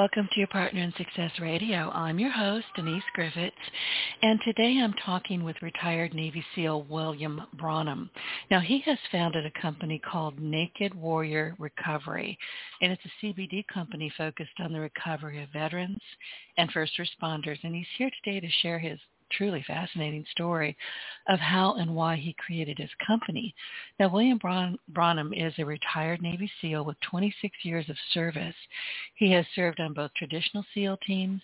Welcome to your Partner in Success Radio. I'm your host, Denise Griffiths, and today I'm talking with retired Navy SEAL William Branum. Now, he has founded a company called Naked Warrior Recovery, and it's a CBD company focused on the recovery of veterans and first responders, and he's here today to share his truly fascinating story of how and why he created his company. Now, William Braun- Branum is a retired Navy SEAL with 26 years of service. He has served on both traditional SEAL teams,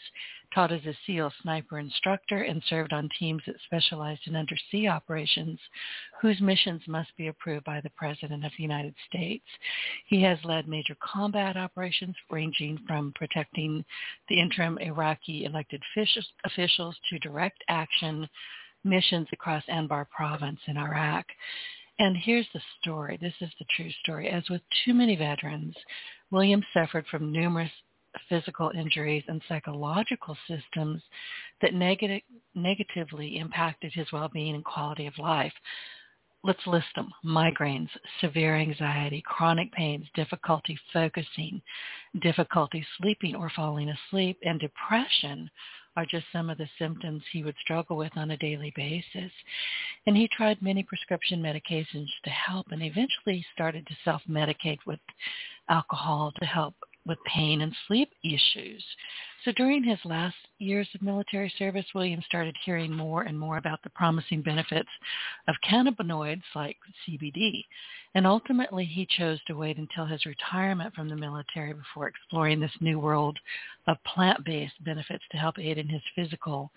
taught as a SEAL sniper instructor, and served on teams that specialized in undersea operations whose missions must be approved by the President of the United States. He has led major combat operations ranging from protecting the interim Iraqi elected officials to direct action missions across Anbar province in Iraq. And here's the story. This is the true story. As with too many veterans, William suffered from numerous physical injuries and psychological systems that neg- negatively impacted his well-being and quality of life. Let's list them. Migraines, severe anxiety, chronic pains, difficulty focusing, difficulty sleeping or falling asleep, and depression are just some of the symptoms he would struggle with on a daily basis. And he tried many prescription medications to help and eventually started to self-medicate with alcohol to help with pain and sleep issues. So during his last years of military service, William started hearing more and more about the promising benefits of cannabinoids like CBD. And ultimately, he chose to wait until his retirement from the military before exploring this new world of plant-based benefits to help aid in his physical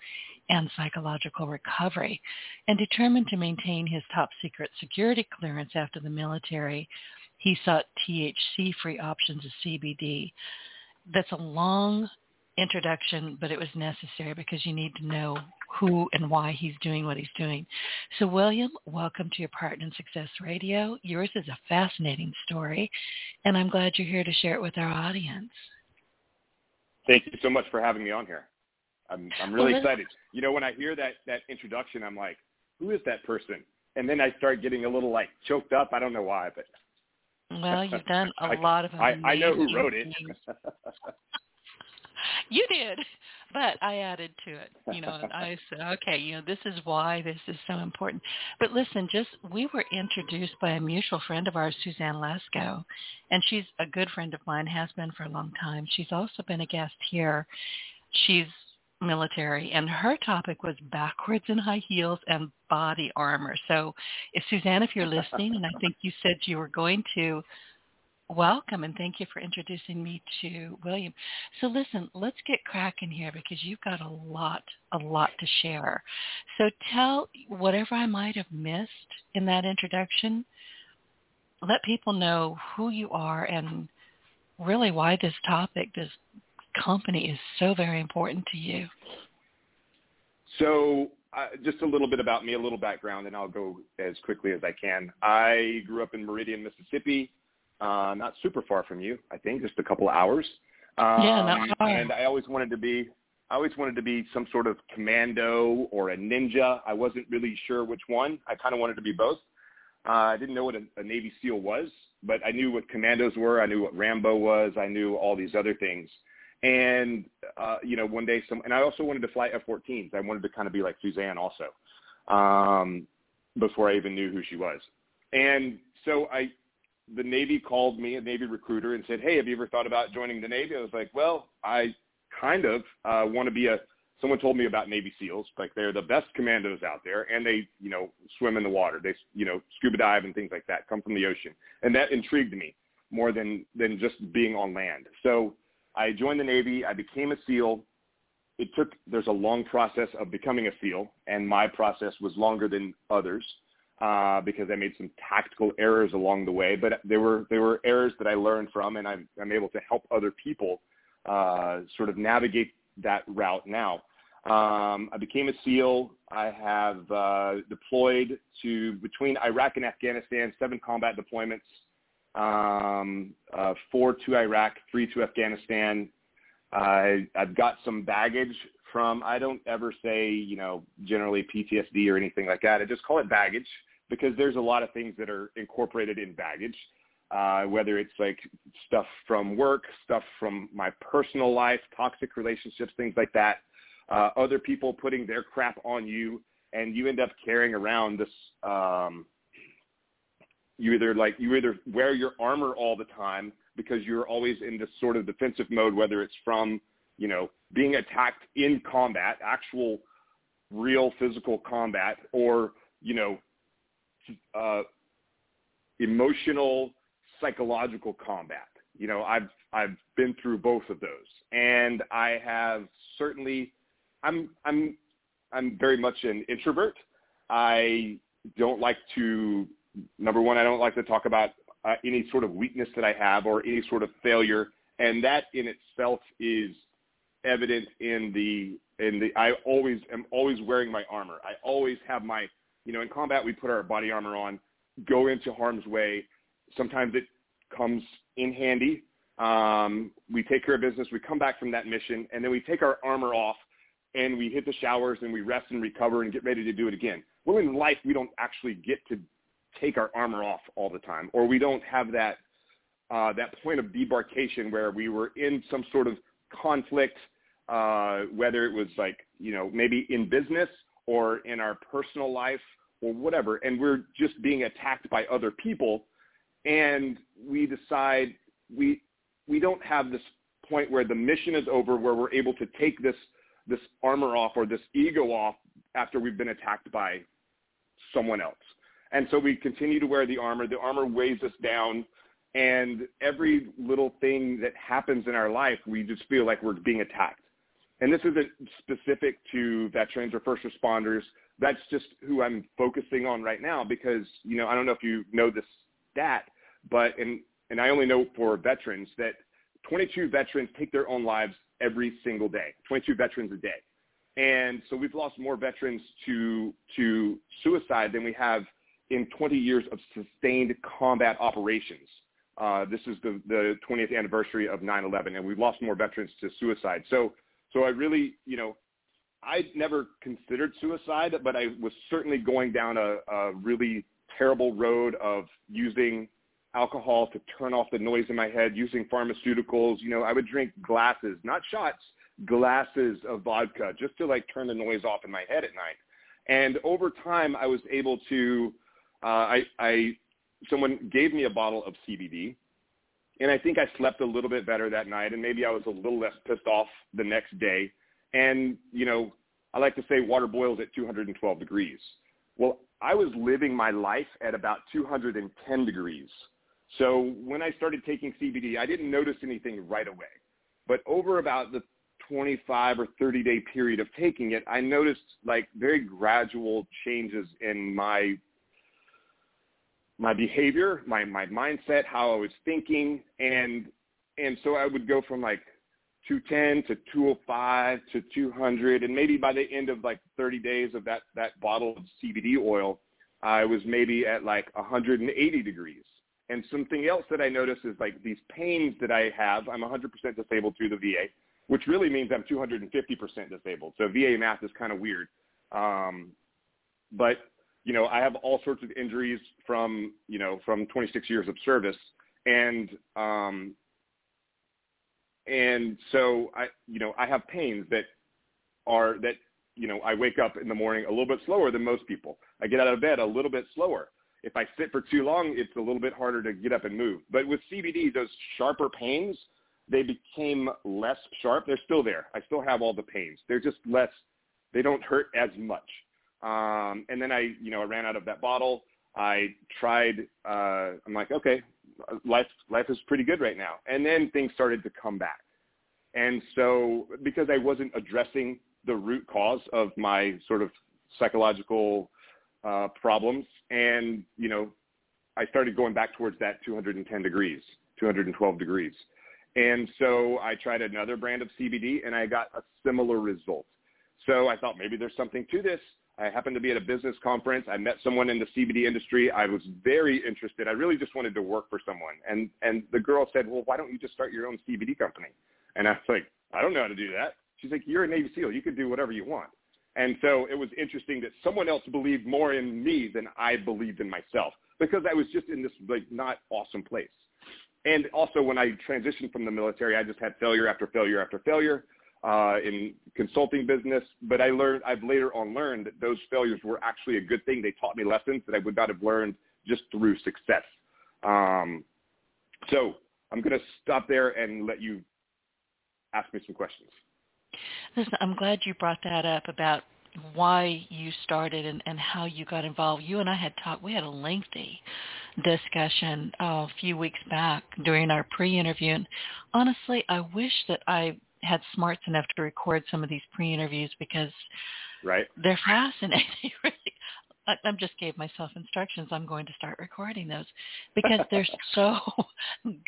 and psychological recovery. And determined to maintain his top secret security clearance after the military, he sought THC-free options of CBD. That's a long introduction, but it was necessary because you need to know who and why he's doing what he's doing. So William, welcome to your Partner in Success Radio. Yours is a fascinating story, and I'm glad you're here to share it with our audience. Thank you so much for having me on here. I'm, I'm really well, excited. You know, when I hear that, that introduction, I'm like, who is that person? And then I start getting a little like choked up. I don't know why, but well, you've done a lot of I, I know who wrote it. you did, but I added to it. You know, I said, okay, you know, this is why this is so important. But listen, just we were introduced by a mutual friend of ours, Suzanne Lesko, and she's a good friend of mine, has been for a long time. She's also been a guest here. She's military, and her topic was backwards in high heels and body armor. So, if Suzanne, if you're listening, and I think you said you were going to, welcome and thank you for introducing me to William. So listen, let's get cracking here because you've got a lot, a lot to share. So tell whatever I might have missed in that introduction. Let people know who you are and really why this topic, this company is so very important to you? So uh, just a little bit about me, a little background, and I'll go as quickly as I can. I grew up in Meridian, Mississippi, uh, not super far from you, I think, just a couple of hours. Um, yeah, not far. And I always wanted to be, I always wanted to be some sort of commando or a ninja. I wasn't really sure which one. I kind of wanted to be both. Uh, I didn't know what a, a Navy SEAL was, but I knew what commandos were. I knew what Rambo was. I knew all these other things. And uh, you know, one day some, and I also wanted to fly F-14s. I wanted to kind of be like Suzanne also, um, before I even knew who she was. And so I, the Navy called me, a Navy recruiter, and said, "Hey, have you ever thought about joining the Navy?" I was like, "Well, I kind of uh, want to be a." Someone told me about Navy SEALs, like they're the best commandos out there, and they, you know, swim in the water. They, you know, scuba dive and things like that. Come from the ocean, and that intrigued me more than than just being on land. So I joined the Navy. I became a SEAL. It took, there's a long process of becoming a SEAL, and my process was longer than others uh, because I made some tactical errors along the way. But there were, there were errors that I learned from, and I'm, I'm able to help other people uh, sort of navigate that route now. Um, I became a SEAL. I have uh, deployed to between Iraq and Afghanistan, seven combat deployments, um, uh, four to Iraq, three to Afghanistan. I, I've got some baggage from, I don't ever say, you know, generally PTSD or anything like that. I just call it baggage because there's a lot of things that are incorporated in baggage, uh, whether it's like stuff from work, stuff from my personal life, toxic relationships, things like that uh, other people putting their crap on you, and you end up carrying around this. Um, you either like you either wear your armor all the time because you're always in this sort of defensive mode, whether it's from you know being attacked in combat, actual real physical combat, or you know uh, emotional psychological combat. You know, I've I've been through both of those, and I have certainly I'm I'm I'm very much an introvert. I don't like to number one, I don't like to talk about uh, any sort of weakness that I have or any sort of failure, and that in itself is evident in the in the I always am always wearing my armor. I always have my you know in combat we put our body armor on, go into harm's way. Sometimes it comes in handy. Um, we take care of business. We come back from that mission, and then we take our armor off and we hit the showers and we rest and recover and get ready to do it again. Well, in life, we don't actually get to take our armor off all the time, or we don't have that uh, that point of debarkation where we were in some sort of conflict, uh, whether it was like you know maybe in business or in our personal life or whatever, and we're just being attacked by other people, and we decide we we don't have this point where the mission is over, where we're able to take this this armor off or this ego off after we've been attacked by someone else. And so we continue to wear the armor. The armor weighs us down. And every little thing that happens in our life, we just feel like we're being attacked. And this isn't specific to veterans or first responders. That's just who I'm focusing on right now because, you know, I don't know if you know this stat, but, and, and I only know for veterans that 22 veterans take their own lives every single day, 22 veterans a day. And so we've lost more veterans to, to suicide than we have in 20 years of sustained combat operations. Uh, this is the, the 20th anniversary of 9/11, and we've lost more veterans to suicide. So, so I really, you know, I never considered suicide, but I was certainly going down a, a really terrible road of using alcohol to turn off the noise in my head, using pharmaceuticals. You know, I would drink glasses, not shots, glasses of vodka just to like turn the noise off in my head at night. And over time, I was able to, uh, I, I, someone gave me a bottle of CBD, and I think I slept a little bit better that night, and maybe I was a little less pissed off the next day. And you know, I like to say water boils at 212 degrees. Well, I was living my life at about 210 degrees so when I started taking CBD, I didn't notice anything right away. But over about the 25 or 30 day period of taking it, I noticed like very gradual changes in my my behavior, my my mindset, how I was thinking, and and so I would go from like 210 to 205 to 200, and maybe by the end of like 30 days of that that bottle of CBD oil, I was maybe at like 180 degrees. And something else that I notice is like these pains that I have, I'm 100% disabled through the VA, which really means I'm 250% disabled. So VA math is kind of weird. Um, but, you know, I have all sorts of injuries from, you know, from 26 years of service. And, um, and so I, you know, I have pains that are, that, you know, I wake up in the morning a little bit slower than most people. I get out of bed a little bit slower if I sit for too long, it's a little bit harder to get up and move. But with CBD, those sharper pains, they became less sharp. They're still there. I still have all the pains. They're just less, they don't hurt as much. Um, and then I, you know, I ran out of that bottle. I tried, uh, I'm like, okay, life, life is pretty good right now. And then things started to come back. And so because I wasn't addressing the root cause of my sort of psychological uh, problems, and you know, I started going back towards that 210 degrees, 212 degrees, And so I tried another brand of CBD and I got a similar result. So I thought maybe there's something to this. I happened to be at a business conference. I met someone in the CBD industry. I was very interested. I really just wanted to work for someone. And and the girl said, "Well, why don't you just start your own CBD company?" And I was like, "I don't know how to do that." She's like, "You're a Navy SEAL. You could do whatever you want." And so it was interesting that someone else believed more in me than I believed in myself because I was just in this like not awesome place. And also when I transitioned from the military, I just had failure after failure after failure uh, in consulting business. But I learned, I've later on learned that those failures were actually a good thing. They taught me lessons that I would not have learned just through success. Um, so I'm going to stop there and let you ask me some questions. Listen, I'm glad you brought that up about why you started and, and how you got involved. You and I had talked, we had a lengthy discussion uh, a few weeks back during our pre-interview. And honestly, I wish that I had smarts enough to record some of these pre-interviews because right. they're fascinating. really, I, I just gave myself instructions. I'm going to start recording those because they're so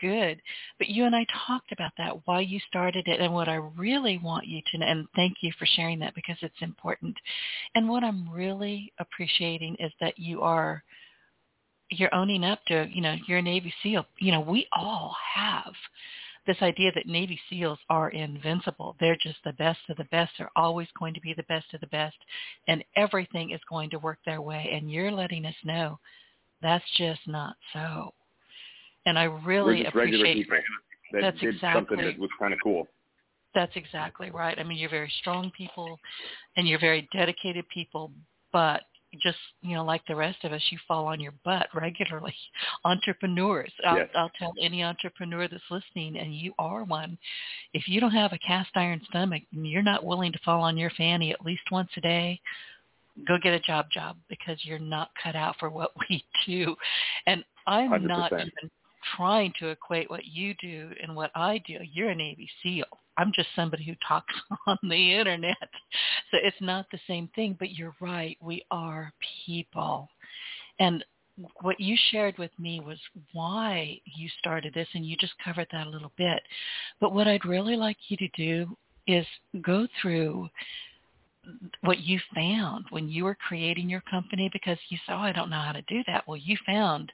good. But you and I talked about that, why you started it, and what I really want you to know. And thank you for sharing that because it's important. And what I'm really appreciating is that you are you're owning up to, you know, you're a Navy SEAL. You know, we all have this idea that Navy SEALs are invincible. They're just the best of the best. They're always going to be the best of the best, and everything is going to work their way. And you're letting us know that's just not so. And I really appreciate that that's did exactly, something that was kind of cool. That's exactly right. I mean, you're very strong people, and you're very dedicated people, but just you know like the rest of us you fall on your butt regularly entrepreneurs I'll, yes. I'll tell any entrepreneur that's listening and you are one if you don't have a cast iron stomach and you're not willing to fall on your fanny at least once a day go get a job job because you're not cut out for what we do and i'm 100%. not even trying to equate what you do and what I do. You're a Navy SEAL. I'm just somebody who talks on the internet. So it's not the same thing, but you're right. We are people. And what you shared with me was why you started this, and you just covered that a little bit. But what I'd really like you to do is go through what you found when you were creating your company because you said, oh, I don't know how to do that. Well, you found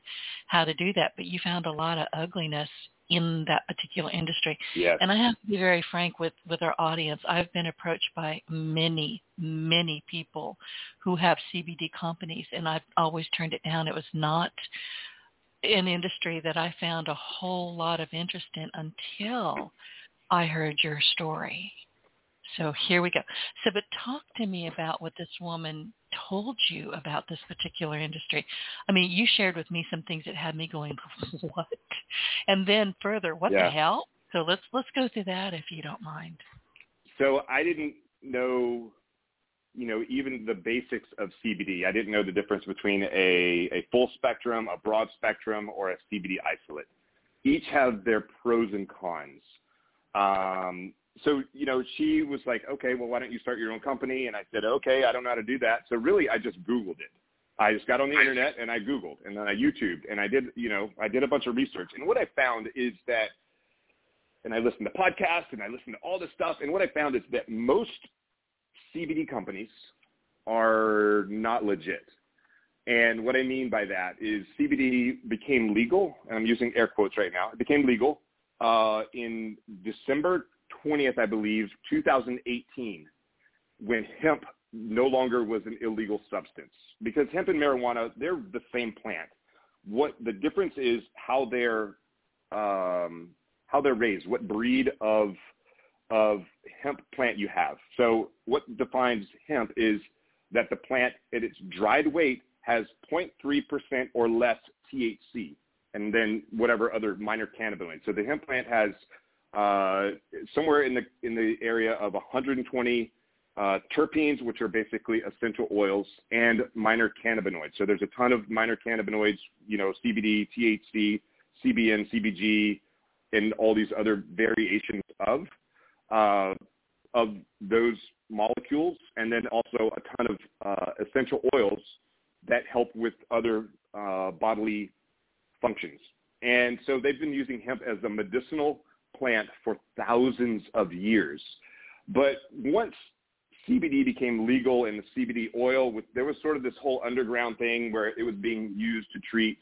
how to do that, but you found a lot of ugliness in that particular industry. Yes. And I have to be very frank with, with our audience. I've been approached by many, many people who have CBD companies, and I've always turned it down. It was not an industry that I found a whole lot of interest in until I heard your story. So here we go. So, but talk to me about what this woman told you about this particular industry. I mean, you shared with me some things that had me going, what? And then further, what yeah. the hell? So let's let's go through that if you don't mind. So I didn't know, you know, even the basics of CBD. I didn't know the difference between a, a full spectrum, a broad spectrum, or a CBD isolate. Each have their pros and cons. Um, so you know she was like okay well why don't you start your own company? And i said okay i don't know how to do that. So really i just googled it. I just got on the internet and i googled and then i youtubed and i did you know i did a bunch of research. And what i found is that and i listened to podcasts and i listened to all this stuff and what i found is that most cbd companies are not legit. And what i mean by that is cbd became legal and i'm using air quotes right now it became legal uh, in december 20th, I believe, 2018, when hemp no longer was an illegal substance. Because hemp and marijuana, they're the same plant. What the difference is how they're um, how they're raised, what breed of of hemp plant you have. So what defines hemp is that the plant at its dried weight has 0.3% or less THC, and then whatever other minor cannabinoids. So the hemp plant has uh, somewhere in the in the area of 120 uh, terpenes, which are basically essential oils, and minor cannabinoids. So there's a ton of minor cannabinoids, you know, CBD, THC, CBN, CBG, and all these other variations of uh, of those molecules, and then also a ton of uh, essential oils that help with other uh, bodily functions. And so they've been using hemp as a medicinal plant for thousands of years. But once CBD became legal and the CBD oil, there was sort of this whole underground thing where it was being used to treat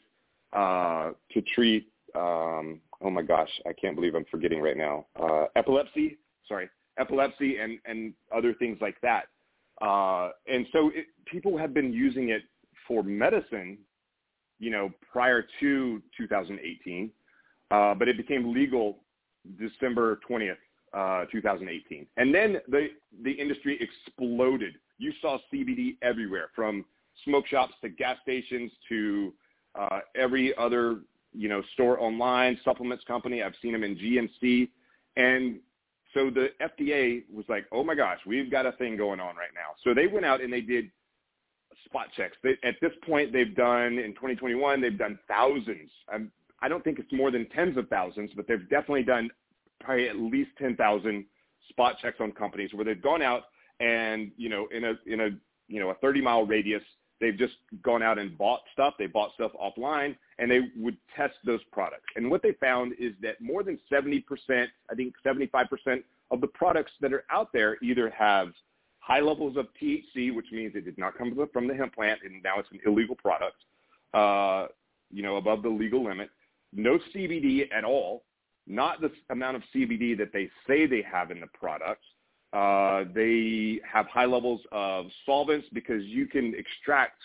uh, to treat. Um, oh my gosh, I can't believe I'm forgetting right now. Uh, epilepsy, sorry, epilepsy and and other things like that. Uh, and so it, people have been using it for medicine, you know, prior to 2018, uh, but it became legal December 20th, uh, 2018. And then the, the industry exploded. You saw CBD everywhere from smoke shops to gas stations to uh, every other, you know, store online, supplements company. I've seen them in GNC. And so the FDA was like, oh my gosh, we've got a thing going on right now. So they went out and they did spot checks. They, at this point, they've done in 2021, they've done thousands. I'm, I don't think it's more than tens of thousands, but they've definitely done probably at least 10,000 spot checks on companies where they've gone out and, you know, in a, in a, you know, a 30 mile radius, they've just gone out and bought stuff. They bought stuff offline and they would test those products. And what they found is that more than 70%, I think 75% of the products that are out there either have high levels of THC, which means it did not come from the hemp plant and now it's an illegal product, uh, you know, above the legal limit, no CBD at all, not the amount of CBD that they say they have in the product. Uh, they have high levels of solvents because you can extract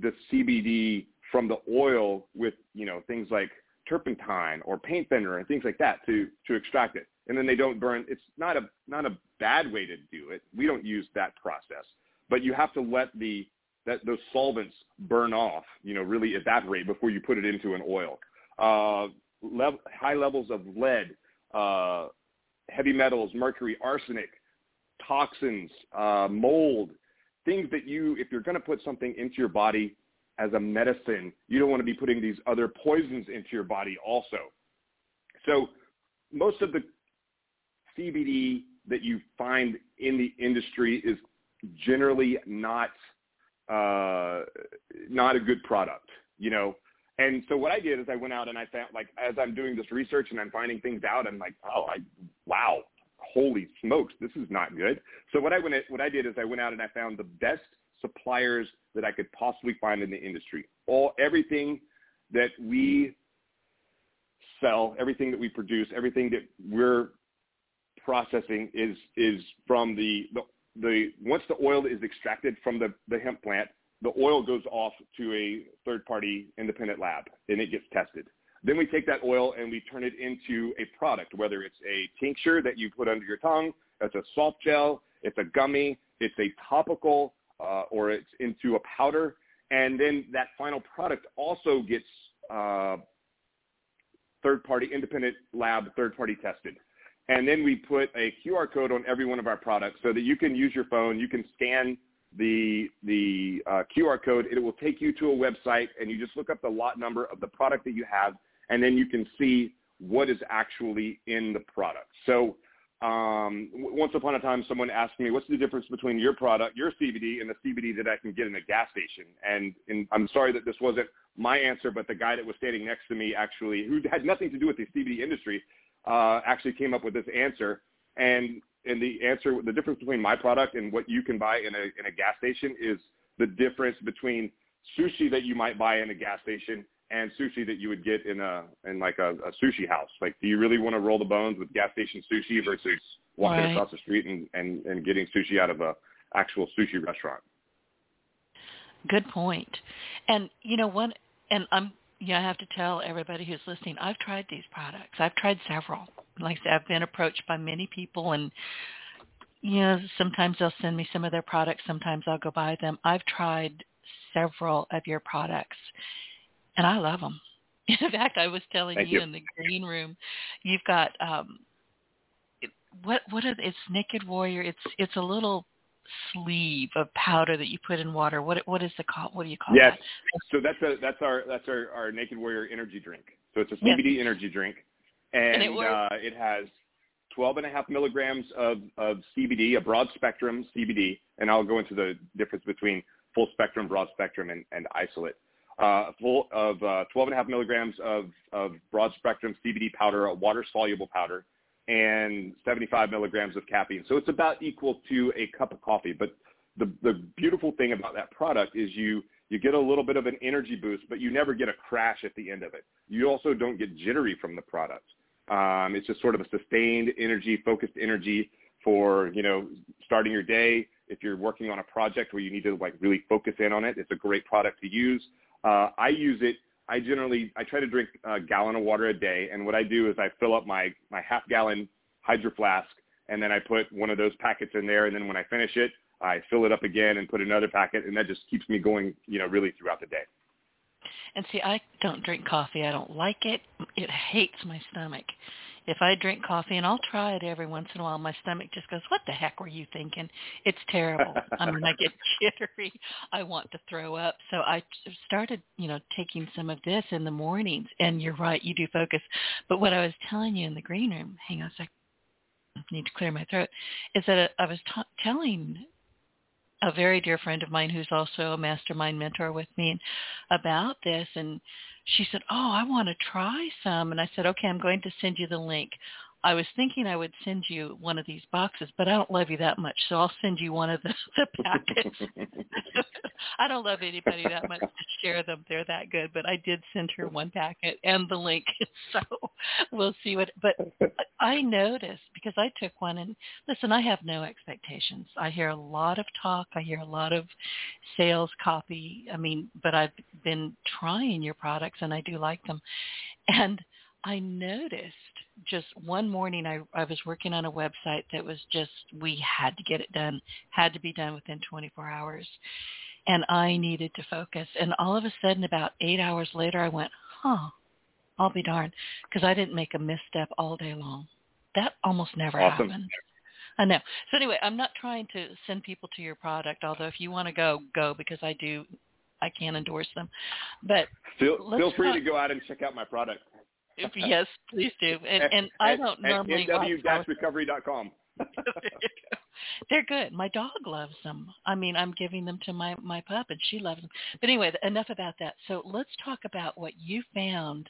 the CBD from the oil with, you know, things like turpentine or paint thinner and things like that to, to extract it. And then they don't burn. It's not a, not a bad way to do it. We don't use that process, but you have to let the, that those solvents burn off, you know, really evaporate before you put it into an oil. Uh, lev- high levels of lead, uh, heavy metals, mercury, arsenic, toxins, uh, mold, things that you, if you're going to put something into your body as a medicine, you don't want to be putting these other poisons into your body also. So most of the CBD that you find in the industry is generally not uh, not a good product. You know, and so what I did is I went out and I found like as I'm doing this research and I'm finding things out, I'm like, oh, I wow, holy smokes, this is not good. So what I went what I did is I went out and I found the best suppliers that I could possibly find in the industry. All everything that we sell, everything that we produce, everything that we're processing is is from the the, the once the oil is extracted from the, the hemp plant, the oil goes off to a third-party independent lab and it gets tested. Then we take that oil and we turn it into a product, whether it's a tincture that you put under your tongue, it's a soft gel, it's a gummy, it's a topical, uh, or it's into a powder. And then that final product also gets uh, third-party, independent lab, third-party tested. And then we put a QR code on every one of our products so that you can use your phone, you can scan the the uh, QR code. It will take you to a website, and you just look up the lot number of the product that you have, and then you can see what is actually in the product. So um, once upon a time, someone asked me, "What's the difference between your product, your CBD, and the CBD that I can get in a gas station?" And, and I'm sorry that this wasn't my answer, but the guy that was standing next to me, actually, who had nothing to do with the CBD industry, uh, actually came up with this answer. And and the answer, the difference between my product and what you can buy in a in a gas station is the difference between sushi that you might buy in a gas station and sushi that you would get in a in like a, a sushi house. Like, do you really want to roll the bones with gas station sushi versus walking right. across the street and, and and getting sushi out of a actual sushi restaurant? Good point. And you know what? And I'm yeah, I have to tell everybody who's listening, I've tried these products. I've tried several. Like I said, I've been approached by many people and you know, sometimes they'll send me some of their products, sometimes I'll go buy them. I've tried several of your products and I love them. In fact, I was telling you, you, in the green room, you've got um what what are it's Naked Warrior. It's it's a little sleeve of powder that you put in water. What what is the call? What do you call yes. that? Yes. So that's a that's our that's our, our Naked Warrior energy drink. So it's a CBD yes. energy drink, and, and it, uh, it has 12 and a half milligrams of, of CBD, a broad spectrum CBD, and I'll go into the difference between full spectrum, broad spectrum, and, and isolate. uh, full of uh, 12 and a half milligrams of, of broad spectrum CBD powder, a water soluble powder, and 75 milligrams of caffeine. So it's about equal to a cup of coffee. But the, the beautiful thing about that product is you, you get a little bit of an energy boost, but you never get a crash at the end of it. You also don't get jittery from the product. Um, it's just sort of a sustained energy, focused energy for, you know, starting your day. If you're working on a project where you need to like really focus in on it, it's a great product to use. Uh, I use it. I generally I try to drink a gallon of water a day, and what I do is I fill up my my half gallon hydro flask, and then I put one of those packets in there, and then when I finish it, I fill it up again and put another packet, and that just keeps me going, you know, really throughout the day. And see, I don't drink coffee. I don't like it. It hates my stomach if I drink coffee, and I'll try it every once in a while, my stomach just goes, what the heck were you thinking? It's terrible. I mean, I get jittery. I want to throw up. So I started, you know, taking some of this in the mornings. And you're right, you do focus. But what I was telling you in the green room, hang on a sec, I need to clear my throat, is that I was t- telling a very dear friend of mine who's also a mastermind mentor with me about this and she said, "Oh, I want to try some." And I said, "Okay, I'm going to send you the link. I was thinking I would send you one of these boxes, but I don't love you that much, so I'll send you one of the, the packets. I don't love anybody that much to share them; they're that good. But I did send her one packet and the link, so we'll see what. But I noticed because I took one, and listen, I have no expectations. I hear a lot of talk, I hear a lot of sales copy. I mean, but I've been trying your products, and I do like them, and I noticed just one morning I, I was working on a website that was just we had to get it done had to be done within 24 hours. And i needed to focus. And all of a sudden about eight hours later i went huh i'll be darned because i didn't make a misstep all day long. That almost never awesome. happens i know. So anyway i'm not trying to send people to your product although if you want to go go because i do i can't endorse them. But feel feel free talk. to go out and check out my product yes, please do. And and I don't normally nw-recovery.com. They're good. My dog loves them. I mean, I'm giving them to my my pup, and she loves them. But anyway, enough about that. So let's talk about what you found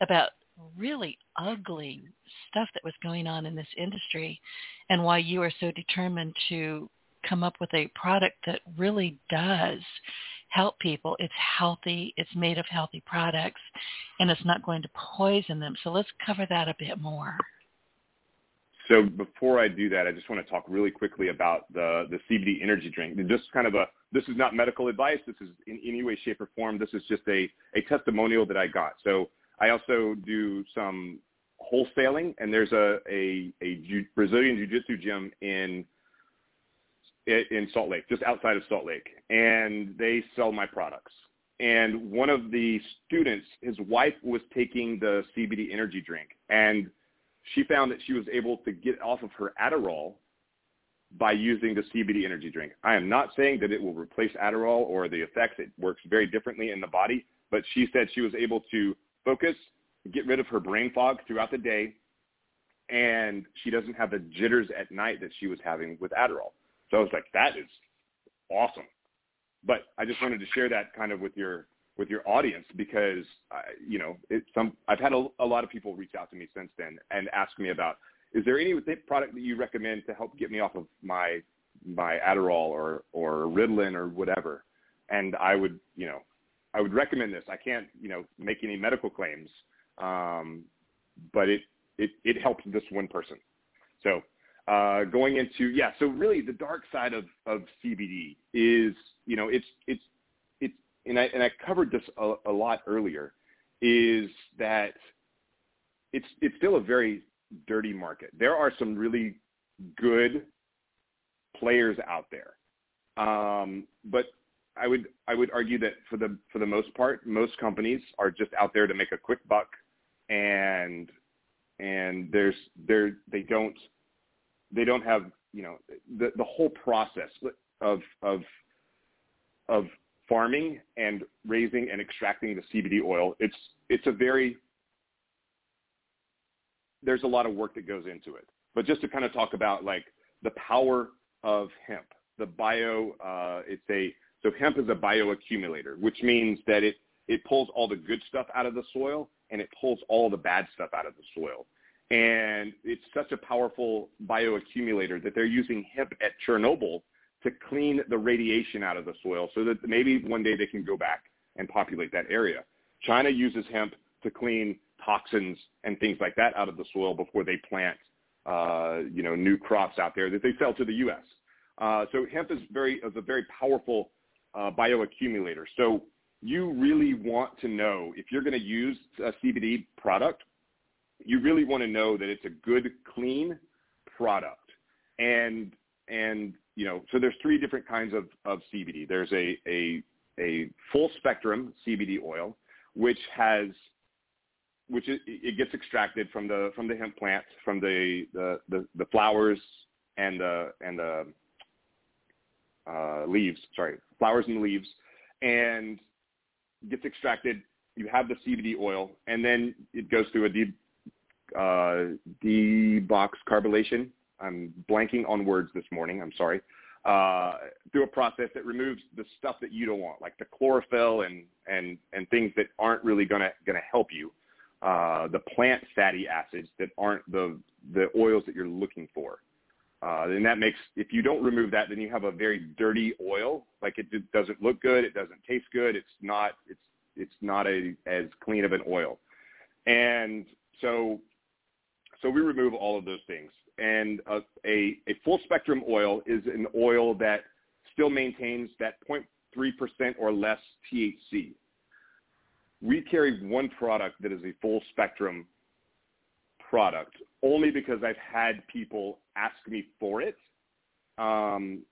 about really ugly stuff that was going on in this industry, and why you are so determined to come up with a product that really does help people. It's healthy. It's made of healthy products, and it's not going to poison them. So let's cover that a bit more. So before I do that, I just want to talk really quickly about the the CBD energy drink. Just kind of a this is not medical advice. This is in any way, shape, or form. This is just a a testimonial that I got. So I also do some wholesaling, and there's a a, a Brazilian jiu-jitsu gym in in Salt Lake, just outside of Salt Lake, and they sell my products. And one of the students, his wife was taking the CBD energy drink, and she found that she was able to get off of her Adderall by using the CBD energy drink. I am not saying that it will replace Adderall or the effects. It works very differently in the body, but she said she was able to focus, get rid of her brain fog throughout the day, and she doesn't have the jitters at night that she was having with Adderall. So I was like, that is awesome. But I just wanted to share that kind of with your with your audience because I, you know it, some I've had a, a lot of people reach out to me since then and ask me about is there any product that you recommend to help get me off of my my Adderall or or Ritalin or whatever? And I would you know I would recommend this. I can't you know make any medical claims um, but it it it helps this one person. So uh, going into yeah, so really the dark side of, of CBD is you know it's it's it's and I and I covered this a, a lot earlier is that it's it's still a very dirty market. There are some really good players out there, um, but I would I would argue that for the for the most part, most companies are just out there to make a quick buck, and and there's there they don't they don't have you know the the whole process of of of farming and raising and extracting the CBD oil. It's it's a very there's a lot of work that goes into it. But just to kind of talk about like the power of hemp, the bio, uh, it's a so hemp is a bioaccumulator, which means that it it pulls all the good stuff out of the soil and it pulls all the bad stuff out of the soil. And it's such a powerful bioaccumulator that they're using hemp at Chernobyl to clean the radiation out of the soil so that maybe one day they can go back and populate that area. China uses hemp to clean toxins and things like that out of the soil before they plant, uh, you know, new crops out there that they sell to the U.S. Uh, so hemp is very is a very powerful uh, bioaccumulator. So you really want to know if you're going to use a CBD product, you really want to know that it's a good, clean product. And and you know, so there's three different kinds of, of CBD. There's a, a a full spectrum CBD oil, which has which it, it gets extracted from the from the hemp plant, from the the, the, the flowers and the and the uh, leaves. Sorry, flowers and leaves, and gets extracted. You have the CBD oil, and then it goes through a de, uh, deoxycarbylation. I'm blanking on words this morning. I'm sorry. Uh, through a process that removes the stuff that you don't want, like the chlorophyll and and and things that aren't really gonna gonna help you. Uh, the plant fatty acids that aren't the the oils that you're looking for. Uh, and that makes, if you don't remove that, then you have a very dirty oil. Like it, it doesn't look good. It doesn't taste good. It's not, it's, it's not a, as clean of an oil. And so, so we remove all of those things. And a, a, a full spectrum oil is an oil that still maintains that 0.3% or less THC. We carry one product that is a full spectrum product only because I've had people ask me for it. Um,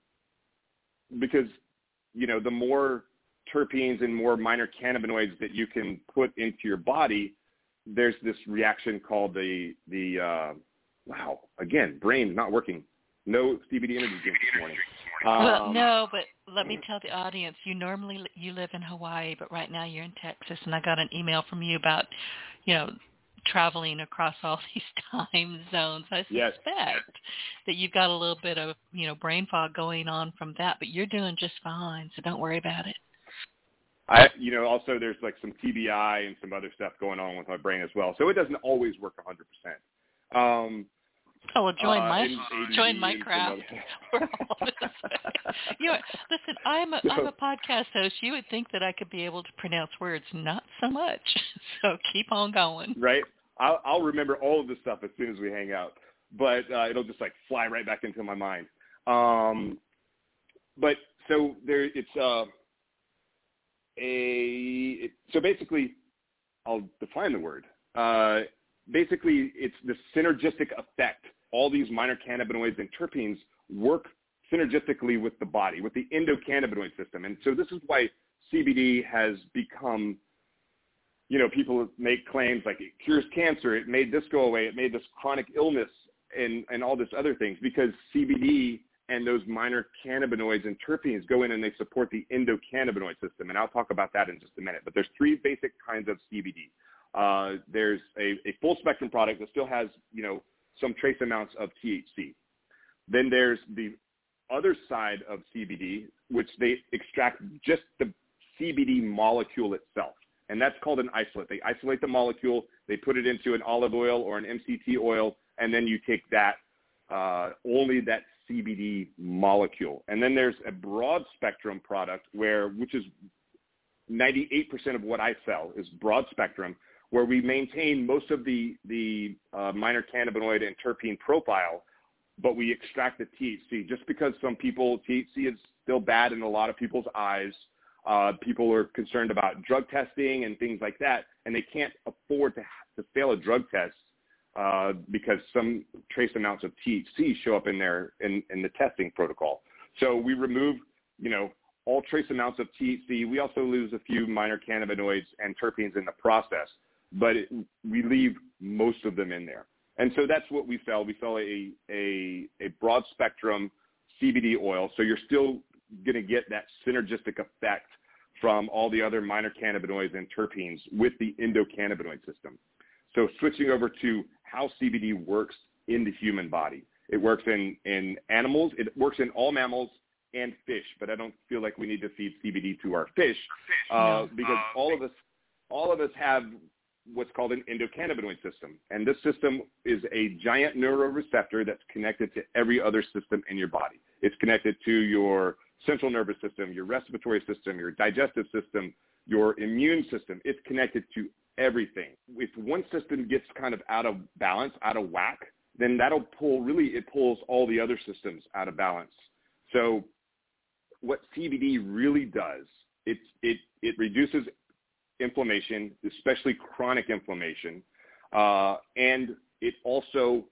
because, you know, the more terpenes and more minor cannabinoids that you can put into your body, there's this reaction called the, the uh, wow, again, brain not working. No CBD energy drink this morning. Um, well, no, but let me tell the audience, you normally you live in Hawaii, but right now you're in Texas, and I got an email from you about, you know, traveling across all these time zones. I suspect yes. that you've got a little bit of, you know, brain fog going on from that, but you're doing just fine, so don't worry about it. I, you know, also there's like some TBI and some other stuff going on with my brain as well, so it doesn't always work 100%. Um, Oh well, join uh, my join my craft. you know, listen, I'm a am a podcast host. You would think that I could be able to pronounce words, not so much. So keep on going. Right. I'll, I'll remember all of this stuff as soon as we hang out, but uh, it'll just like fly right back into my mind. Um, but so there, it's uh, a so basically, I'll define the word. Uh, basically it's the synergistic effect. All these minor cannabinoids and terpenes work synergistically with the body, with the endocannabinoid system. And so this is why CBD has become, you know, people make claims like it cures cancer, it made this go away, it made this chronic illness and, and all this other things because CBD and those minor cannabinoids and terpenes go in and they support the endocannabinoid system. And I'll talk about that in just a minute. But there's three basic kinds of CBD. Uh, there's a, a full spectrum product that still has, you know, some trace amounts of THC. Then there's the other side of CBD, which they extract just the CBD molecule itself. And that's called an isolate. They isolate the molecule, they put it into an olive oil or an MCT oil, and then you take that, uh, only that CBD molecule. And then there's a broad spectrum product where, which is 98% of what I sell is broad spectrum, where we maintain most of the, the uh, minor cannabinoid and terpene profile, but we extract the THC just because some people, THC is still bad in a lot of people's eyes. Uh, people are concerned about drug testing and things like that, and they can't afford to, to fail a drug test uh, because some trace amounts of THC show up in there in, in the testing protocol. So we remove, you know, all trace amounts of THC. We also lose a few minor cannabinoids and terpenes in the process but it, we leave most of them in there. And so that's what we sell. We sell a, a, a broad spectrum CBD oil. So you're still going to get that synergistic effect from all the other minor cannabinoids and terpenes with the endocannabinoid system. So switching over to how CBD works in the human body. It works in, in animals. It works in all mammals and fish, but I don't feel like we need to feed CBD to our fish uh, because all of us all of us have what's called an endocannabinoid system. And this system is a giant neuroreceptor that's connected to every other system in your body. It's connected to your central nervous system, your respiratory system, your digestive system, your immune system. It's connected to everything. If one system gets kind of out of balance, out of whack, then that'll pull, really, it pulls all the other systems out of balance. So what CBD really does, it, it, it reduces inflammation, especially chronic inflammation, uh, and it also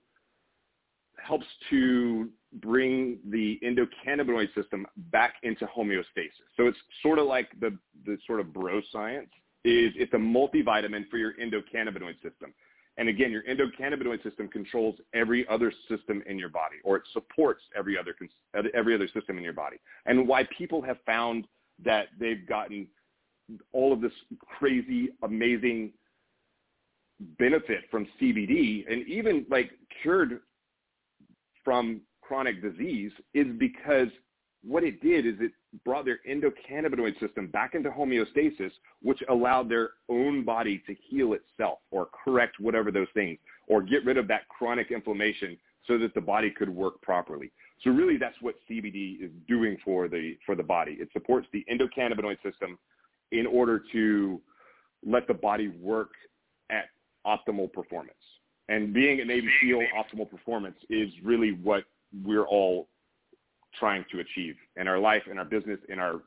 helps to bring the endocannabinoid system back into homeostasis. So it's sort of like the, the sort of bro science is it's a multivitamin for your endocannabinoid system. And again, your endocannabinoid system controls every other system in your body, or it supports every other every other system in your body. And why people have found that they've gotten all of this crazy, amazing benefit from CBD, and even like cured from chronic disease, is because what it did is it brought their endocannabinoid system back into homeostasis, which allowed their own body to heal itself or correct whatever those things or get rid of that chronic inflammation so that the body could work properly. So really that's what CBD is doing for the, for the body. It supports the endocannabinoid system in order to let the body work at optimal performance. And being a Navy SEAL optimal performance is really what we're all trying to achieve in our life, in our business, in our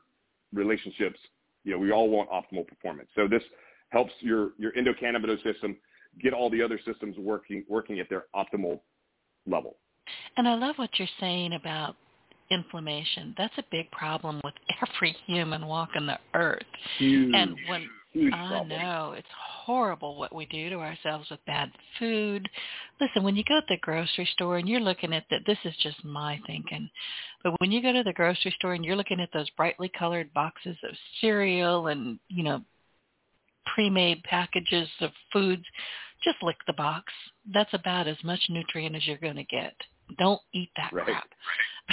relationships. You know, we all want optimal performance. So this helps your, your endocannabinoid system get all the other systems working, working at their optimal level. And I love what you're saying about inflammation. That's a big problem with every human walking the earth. Huge, and when huge I problem. know it's horrible what we do to ourselves with bad food. Listen, when you go to the grocery store and you're looking at that, this is just my thinking, but when you go to the grocery store and you're looking at those brightly colored boxes of cereal and you know pre-made packages of foods, just lick the box. That's about as much nutrient as you're going to get. Don't eat that Right. crap.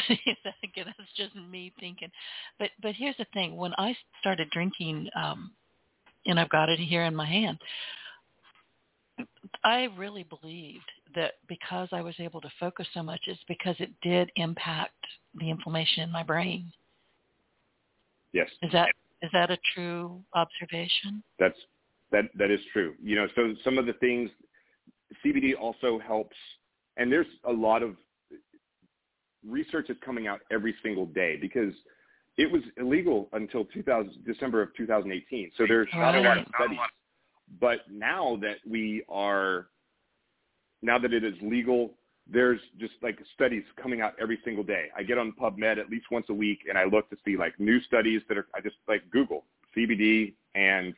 Again, that's just me thinking. But but here's the thing: when I started drinking, um, and I've got it here in my hand, I really believed that because I was able to focus so much, it's because it did impact the inflammation in my brain. Yes. Is that is that a true observation? That's that that is true. You know, so some of the things CBD also helps, and there's a lot of research is coming out every single day because it was illegal until 2000 December of 2018. So there's not a lot of studies. But now that we are, now that it is legal, there's just like studies coming out every single day. I get on PubMed at least once a week and I look to see like new studies that are, I just like Google CBD and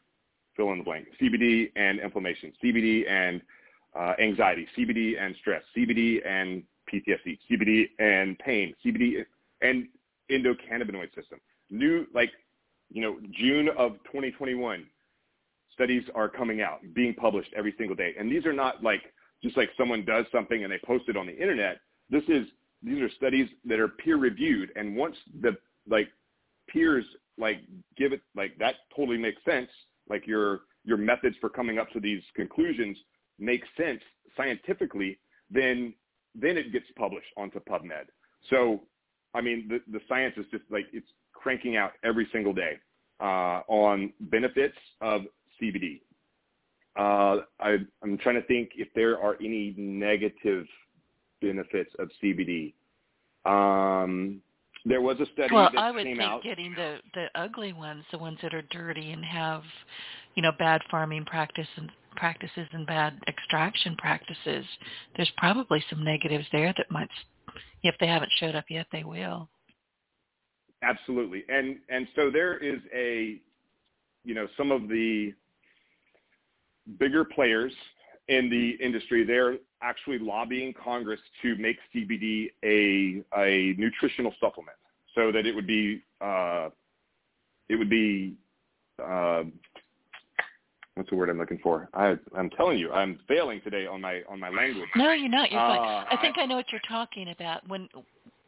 fill in the blank, CBD and inflammation, CBD and uh, anxiety, CBD and stress, CBD and PTSD, CBD and pain, CBD and endocannabinoid system. New, like, you know, June of 2021, studies are coming out, being published every single day. And these are not like just like someone does something and they post it on the internet. This is these are studies that are peer reviewed, and once the like peers like give it like that totally makes sense. Like your your methods for coming up to these conclusions make sense scientifically, then then it gets published onto PubMed. So, I mean, the the science is just like it's cranking out every single day uh, on benefits of CBD. Uh, I, I'm trying to think if there are any negative benefits of CBD. Um, there was a study Well, that I would came think out. getting the the ugly ones, the ones that are dirty and have, you know, bad farming practice and practices and bad extraction practices. There's probably some negatives there that might, if they haven't showed up yet, they will. Absolutely. And and so there is a you know some of the bigger players in the industry they're actually lobbying Congress to make CBD a a nutritional supplement so that it would be uh, it would be uh, what's the word I'm looking for? I I'm telling you I'm failing today on my on my language. No, you're not. You're Uh, fine. I think I know what you're talking about. When,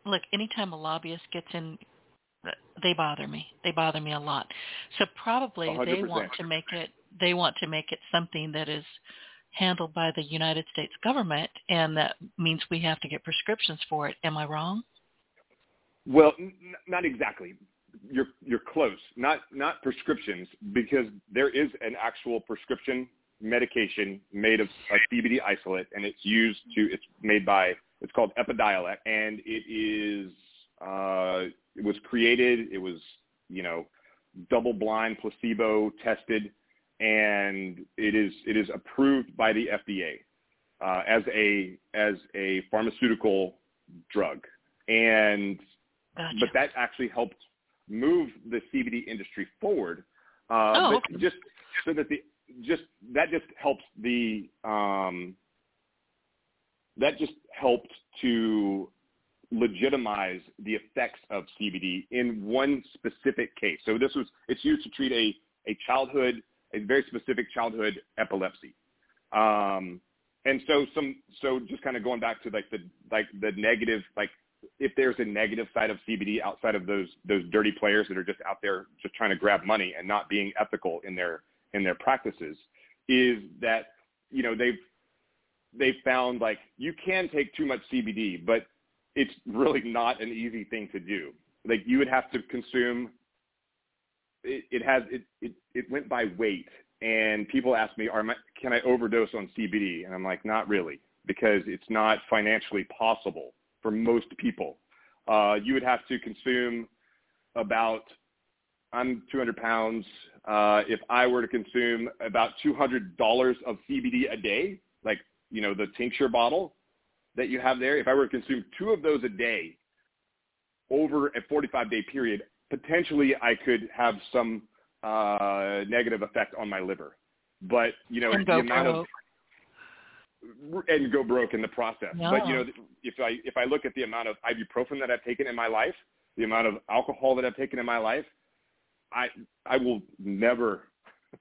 look, anytime a lobbyist gets in they bother me. They bother me a lot. So probably 100%. they want to make it they want to make it something that is handled by the United States government and that means we have to get prescriptions for it. Am I wrong? Well, n- not exactly. You're you're close. Not not prescriptions because there is an actual prescription medication made of a CBD isolate and it's used to it's made by it's called Epidiolex and it is uh, it was created. It was you know double blind placebo tested and it is it is approved by the FDA uh, as a as a pharmaceutical drug and Gotcha. but that actually helped move the CBD industry forward. Uh, Oh, but just so that the just that just helps the um, that just helped to legitimize the effects of CBD in one specific case. So this was it's used to treat a a childhood a very specific childhood epilepsy. Um, and so some so just kind of going back to like the like the negative like if there's a negative side of CBD outside of those those dirty players that are just out there just trying to grab money and not being ethical in their in their practices, is that you know they've they've found like you can take too much CBD, but it's really not an easy thing to do. Like you would have to consume. It, it has it, it it went by weight, and people ask me, "Are my, can I overdose on CBD?" And I'm like, "Not really, because it's not financially possible for most people. Uh, you would have to consume about I'm 200 pounds. Uh, if I were to consume about $200 of CBD a day, like you know the tincture bottle that you have there, if I were to consume two of those a day over a 45 day period, potentially I could have some uh, negative effect on my liver. But you know And the amount of. And go broke in the process. But you know, if I if I look at the amount of ibuprofen that I've taken in my life, the amount of alcohol that I've taken in my life, I I will never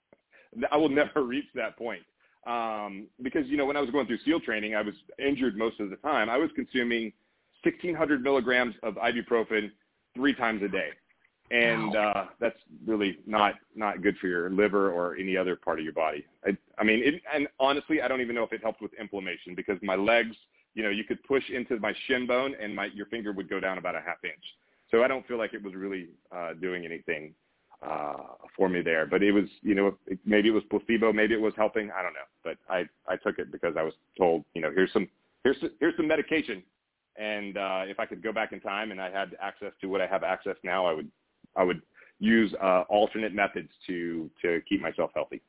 I will never reach that point. Um, because you know, when I was going through SEAL training, I was injured most of the time. I was consuming 1,600 milligrams of ibuprofen three times a day, and uh, that's really not not good for your liver or any other part of your body. I, I mean, it, and honestly, I don't even know if it helped with inflammation because my legs, you know, you could push into my shin bone and my your finger would go down about a half inch. So I don't feel like it was really uh, doing anything uh, for me there. But it was, you know, it, maybe it was placebo, maybe it was helping. I don't know. But I I took it because I was told, you know, here's some here's here's some medication, and uh, if I could go back in time and I had access to what I have access now, I would I would use uh, alternate methods to to keep myself healthy.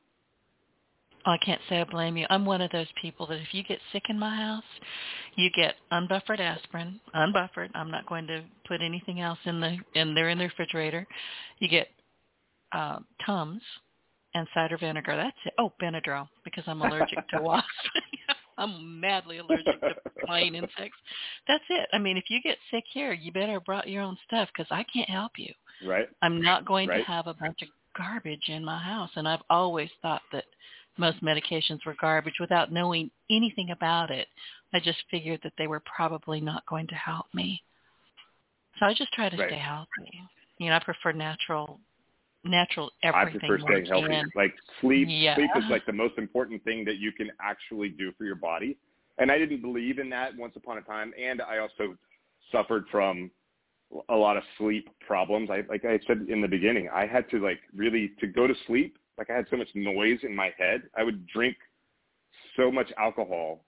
I can't say I blame you. I'm one of those people that if you get sick in my house, you get unbuffered aspirin, unbuffered. I'm not going to put anything else in the in there in the refrigerator. You get uh, Tums and cider vinegar. That's it. Oh, Benadryl because I'm allergic to wasps. I'm madly allergic to flying insects. That's it. I mean, if you get sick here, you better brought your own stuff because I can't help you. Right. I'm not going Right. to have a bunch of garbage in my house. And I've always thought that most medications were garbage without knowing anything about it. I just figured that they were probably not going to help me. So I just try to Right. stay healthy. You know, I prefer natural, natural everything. I prefer staying healthy. Like sleep, Yeah. sleep is like the most important thing that you can actually do for your body. And I didn't believe in that once upon a time. And I also suffered from a lot of sleep problems. I, like I said in the beginning, I had to like really, to go to sleep, like I had so much noise in my head. I would drink so much alcohol,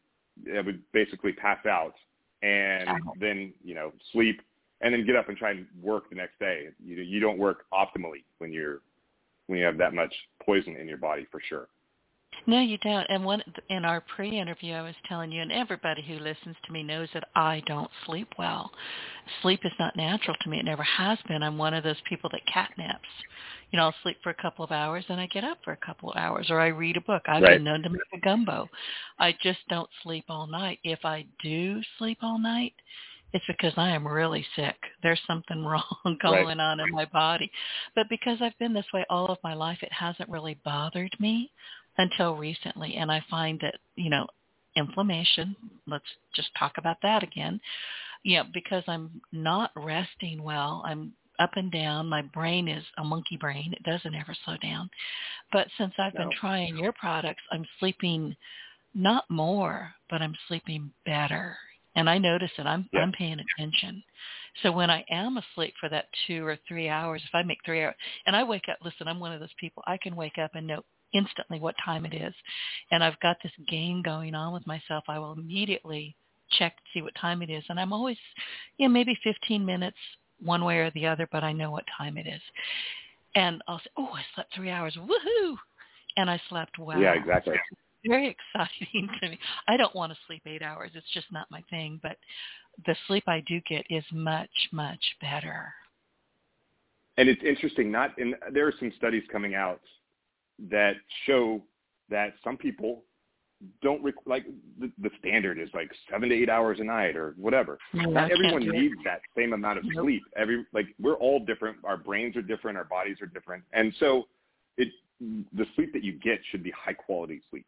I would basically pass out and then, you know, sleep and then get up and try and work the next day. You, you don't work optimally when you're when you have that much poison in your body for sure. No, you don't. And one in our pre-interview, I was telling you, and everybody who listens to me knows that I don't sleep well. Sleep is not natural to me. It never has been. I'm one of those people that catnaps. You know, I'll sleep for a couple of hours, and I get up for a couple of hours, or I read a book. I've Right. been known to make a gumbo. I just don't sleep all night. If I do sleep all night, it's because I am really sick. There's something wrong going on in my body. But because I've been this way all of my life, it hasn't really bothered me until recently. And I find that, you know, inflammation, let's just talk about that again. You know, because I'm not resting well, I'm up and down. My brain is a monkey brain. It doesn't ever slow down. But since I've no. been trying your products, I'm sleeping not more, but I'm sleeping better. And I notice it. I'm yeah. I'm paying attention. So when I am asleep for that two or three hours, if I make three hours, and I wake up, listen, I'm one of those people. I can wake up and know instantly what time it is, and I've got this game going on with myself. I will immediately check to see what time it is, and I'm always, you know, maybe 15 minutes one way or the other, but I know what time it is. And I'll say, oh, I slept three hours, woohoo! And I slept well. Yeah, exactly. So very exciting to me. I don't want to sleep eight hours. It's just not my thing. But the sleep I do get is much, much better. And it's interesting. Not in there are some studies coming out that show that some people don't rec- like the, the standard is like seven to eight hours a night or whatever. No, Not everyone needs that same amount of nope. sleep. Every like we're all different. Our brains are different. Our bodies are different, and so it the sleep that you get should be high quality sleep.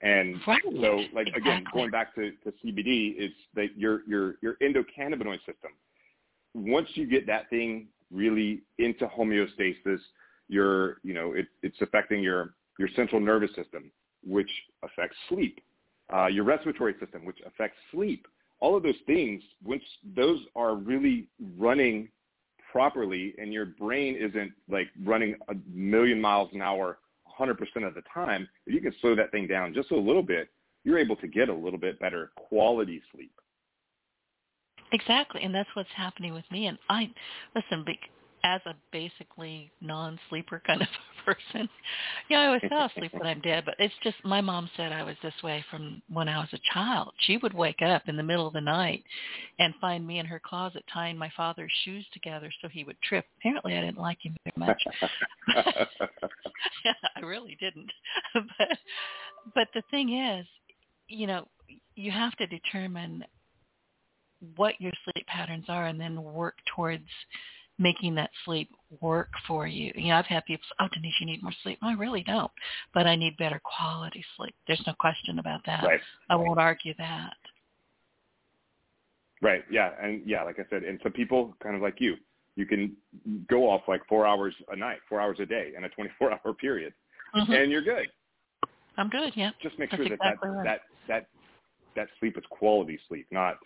And right. so, like exactly. again, going back to, to CBD, it's that your your your endocannabinoid system. Once you get that thing really into homeostasis, your you know it, it's affecting your your central nervous system, which affects sleep, uh, your respiratory system, which affects sleep. All of those things, once those are really running properly, and your brain isn't like running a million miles an hour 100% of the time, if you can slow that thing down just a little bit, you're able to get a little bit better quality sleep. Exactly, and that's what's happening with me. And I listen, as a basically non-sleeper kind of person. Yeah, I always fell asleep when I'm dead, but it's just my mom said I was this way from when I was a child. She would wake up in the middle of the night and find me in her closet tying my father's shoes together so he would trip. Apparently I didn't like him very much. yeah, I really didn't. but but the thing is, you know, you have to determine what your sleep patterns are and then work towards making that sleep work for you. You know, I've had people say, oh, Denise, you need more sleep. I really don't, but I need better quality sleep. There's no question about that. Right. I won't argue that. Right. Yeah. And yeah, like I said, and some people kind of like you, you can go off like four hours a night, four hours a day in a 24 hour period mm-hmm. and you're good. I'm good. Yeah. Just make That's sure exactly that, right. that, that, that sleep is quality sleep, not,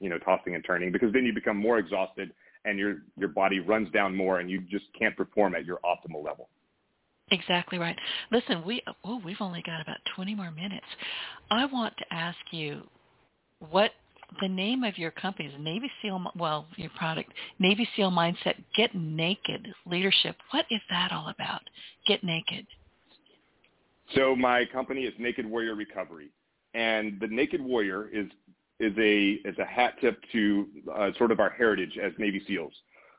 you know, tossing and turning because then you become more exhausted and your your body runs down more and you just can't perform at your optimal level. Exactly right. Listen, we oh we've only got about 20 more minutes. I want to ask you what the name of your company is Navy SEAL well your product Navy SEAL Mindset Get Naked Leadership. What is that all about? Get Naked. So my company is Naked Warrior Recovery, and the Naked Warrior is is a is a hat tip to uh, sort of our heritage as Navy SEALs.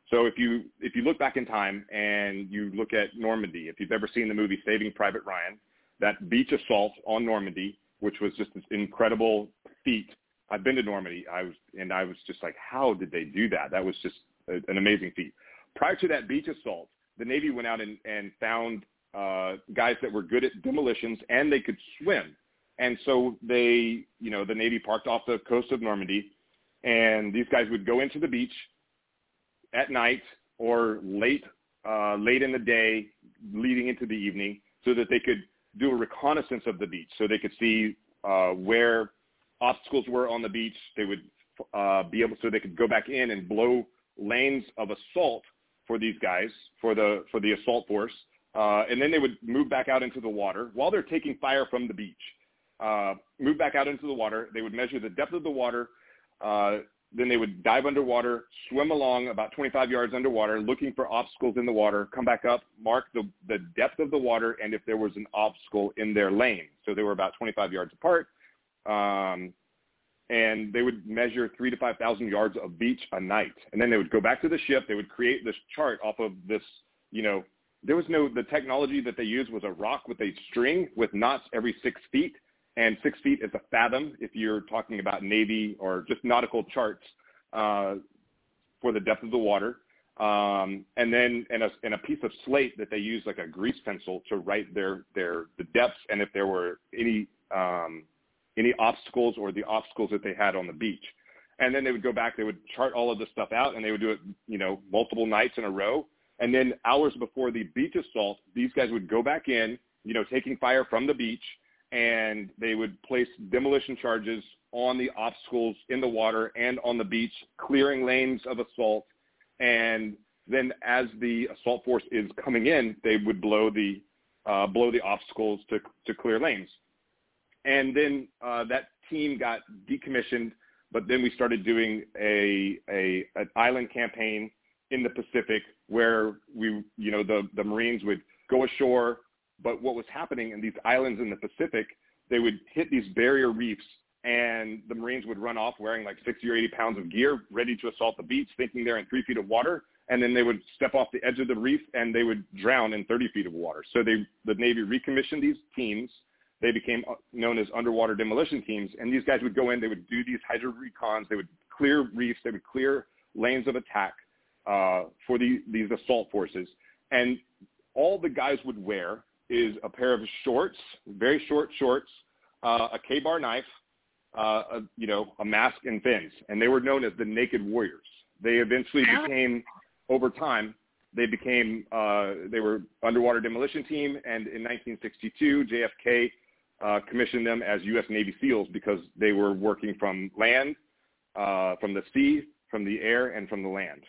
So if you if you look back in time and you look at Normandy, if you've ever seen the movie Saving Private Ryan, that beach assault on Normandy, which was just this incredible feat. I've been to Normandy. I was and I was just like, how did they do that? That was just a, an amazing feat. Prior to that beach assault, the Navy went out and, and found uh, guys that were good at demolitions and they could swim. And so they, you know, the Navy parked off the coast of Normandy, and these guys would go into the beach at night or late, uh, late in the day, leading into the evening, so that they could do a reconnaissance of the beach, so they could see uh, where obstacles were on the beach. They would uh, be able, so they could go back in and blow lanes of assault for these guys, for the for the assault force, uh, and then they would move back out into the water while they're taking fire from the beach uh, move back out into the water. They would measure the depth of the water. Uh, then they would dive underwater, swim along about 25 yards underwater, looking for obstacles in the water, come back up, mark the, the depth of the water, and if there was an obstacle in their lane. So they were about 25 yards apart. Um, and they would measure three to 5,000 yards of beach a night. And then they would go back to the ship. They would create this chart off of this, you know, there was no, the technology that they used was a rock with a string with knots every six feet and six feet is a fathom if you're talking about Navy or just nautical charts uh, for the depth of the water. Um, and then in a, in a piece of slate that they use like a grease pencil to write their, their the depths and if there were any um, any obstacles or the obstacles that they had on the beach. And then they would go back, they would chart all of this stuff out, and they would do it, you know, multiple nights in a row. And then hours before the beach assault, these guys would go back in, you know, taking fire from the beach, and they would place demolition charges on the obstacles in the water and on the beach, clearing lanes of assault. And then as the assault force is coming in, they would blow the uh, blow the obstacles to to clear lanes. And then uh, that team got decommissioned, but then we started doing a, a an island campaign in the Pacific where we, you know, the the Marines would go ashore, but what was happening in these islands in the Pacific, they would hit these barrier reefs and the Marines would run off wearing like 60 or 80 pounds of gear, ready to assault the beach, thinking they're in three feet of water, and then they would step off the edge of the reef and they would drown in 30 feet of water. So they, the Navy recommissioned these teams. They became uh, known as underwater demolition teams, and these guys would go in. They would do these hydro recons. They would clear reefs. They would clear lanes of attack uh, for the, these assault forces, and all the guys would wear is a pair of shorts, very short shorts, uh, a KA-BAR knife, uh, a, you know, a mask and fins, and they were known as the Naked Warriors. They eventually became, over time, they became, uh, they were underwater demolition team, and in 1962, JFK uh, commissioned them as U.S. Navy SEALs because they were working from land, uh, from the sea, from the air, and from the land.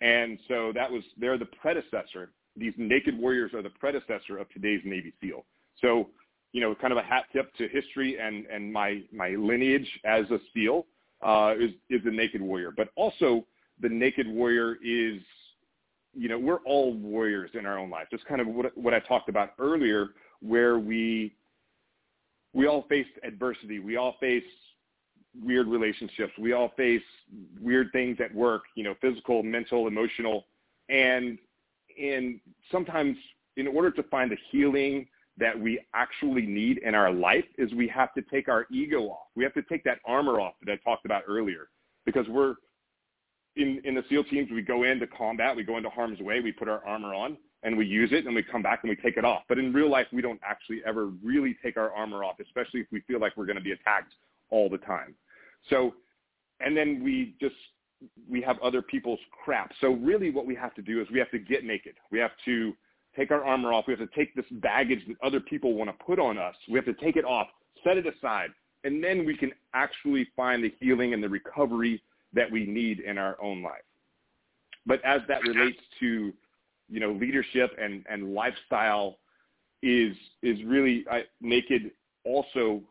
And so that was, they're the predecessor. These Naked Warriors are the predecessor of today's Navy SEAL. So you know, kind of a hat tip to history and, and my, my lineage as a SEAL uh, is, is the Naked Warrior. But also the Naked Warrior is, you know, we're all warriors in our own life. Just kind of what, what I talked about earlier, where we, we all face adversity. We all face weird relationships. We all face weird things at work, you know, physical, mental, emotional. And, and sometimes in order to find the healing – that we actually need in our life is we have to take our ego off. We have to take that armor off that I talked about earlier because we're in, in the SEAL teams, we go into combat, we go into harm's way, we put our armor on and we use it and we come back and we take it off. But in real life, we don't actually ever really take our armor off, especially if we feel like we're going to be attacked all the time. So, and then we just, we have other people's crap. So really what we have to do is we have to get naked. We have to take our armor off. We have to take this baggage that other people want to put on us. We have to take it off, set it aside, and then we can actually find the healing and the recovery that we need in our own life. But as that relates to, you know, leadership and, and lifestyle is, is really, I, naked also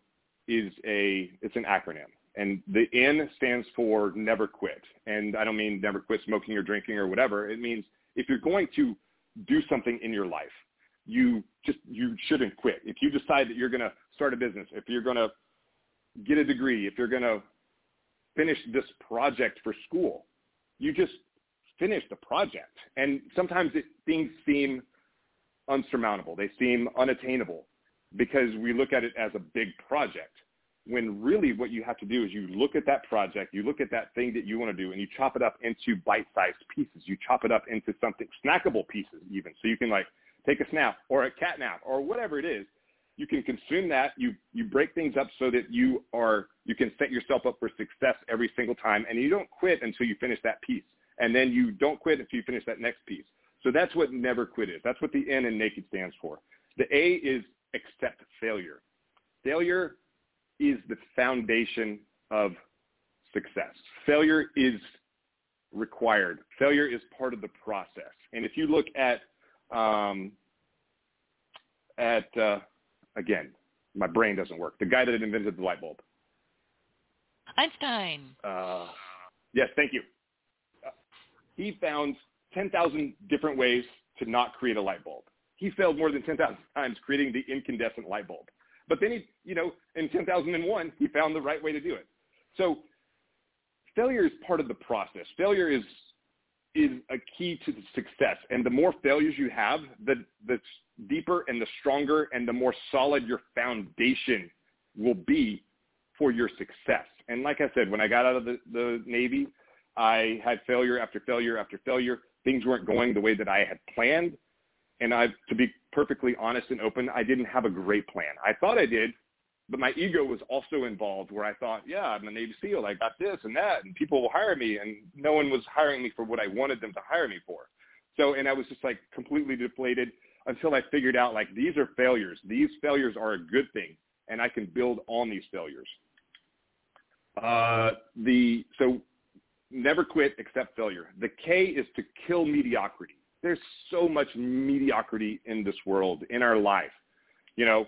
is a, it's an acronym. And the N stands for never quit. And I don't mean never quit smoking or drinking or whatever. It means if you're going to do something in your life. You just you shouldn't quit. If you decide that you're going to start a business, if you're going to get a degree, if you're going to finish this project for school, you just finish the project. And sometimes it, things seem unsurmountable. They seem unattainable because we look at it as a big project when really what you have to do is you look at that project, you look at that thing that you want to do, and you chop it up into bite-sized pieces. You chop it up into something snackable pieces even, so you can like take a snap or a cat nap or whatever it is. You can consume that. You you break things up so that you are you can set yourself up for success every single time, and you don't quit until you finish that piece, and then you don't quit until you finish that next piece. So that's what never quit is. That's what the N in naked stands for. The A is accept failure. Failure is the foundation of success. Failure is required. Failure is part of the process. And if you look at, um, at uh, again, my brain doesn't work. The guy that invented the light bulb. Einstein. Uh, yes, thank you. Uh, he found 10,000 different ways to not create a light bulb. He failed more than 10,000 times creating the incandescent light bulb. But then he, you know, in 2001, he found the right way to do it. So failure is part of the process. Failure is is a key to success. And the more failures you have, the the deeper and the stronger and the more solid your foundation will be for your success. And like I said, when I got out of the, the Navy, I had failure after failure after failure. Things weren't going the way that I had planned. And I, to be perfectly honest and open, I didn't have a great plan. I thought I did, but my ego was also involved where I thought, yeah, I'm a Navy SEAL. I got this and that, and people will hire me, and no one was hiring me for what I wanted them to hire me for. So, and I was just like completely deflated until I figured out like these are failures. These failures are a good thing, and I can build on these failures. Uh, the so never quit, accept failure. The K is to kill mediocrity. There's so much mediocrity in this world, in our life. You know,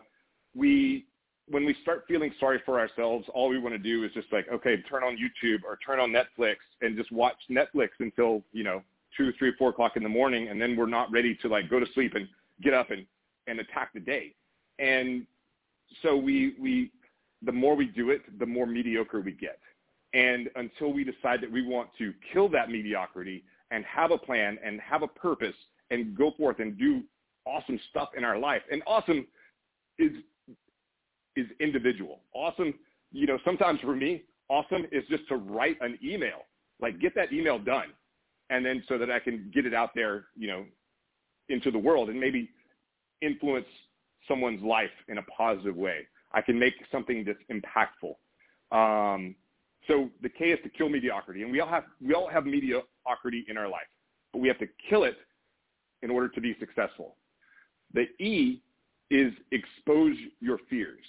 we when we start feeling sorry for ourselves, all we want to do is just like, okay, turn on YouTube or turn on Netflix and just watch Netflix until, you know, two, three, four o'clock in the morning, and then we're not ready to like go to sleep and get up and, and attack the day. And so we, we, the more we do it, the more mediocre we get. And until we decide that we want to kill that mediocrity and have a plan and have a purpose and go forth and do awesome stuff in our life. And awesome is is individual. Awesome, you know, sometimes for me, awesome is just to write an email. Like get that email done. And then so that I can get it out there, you know, into the world and maybe influence someone's life in a positive way. I can make something that's impactful. Um, so the K is to kill mediocrity, and we all have we all have mediocrity in our life, but we have to kill it in order to be successful. The E is expose your fears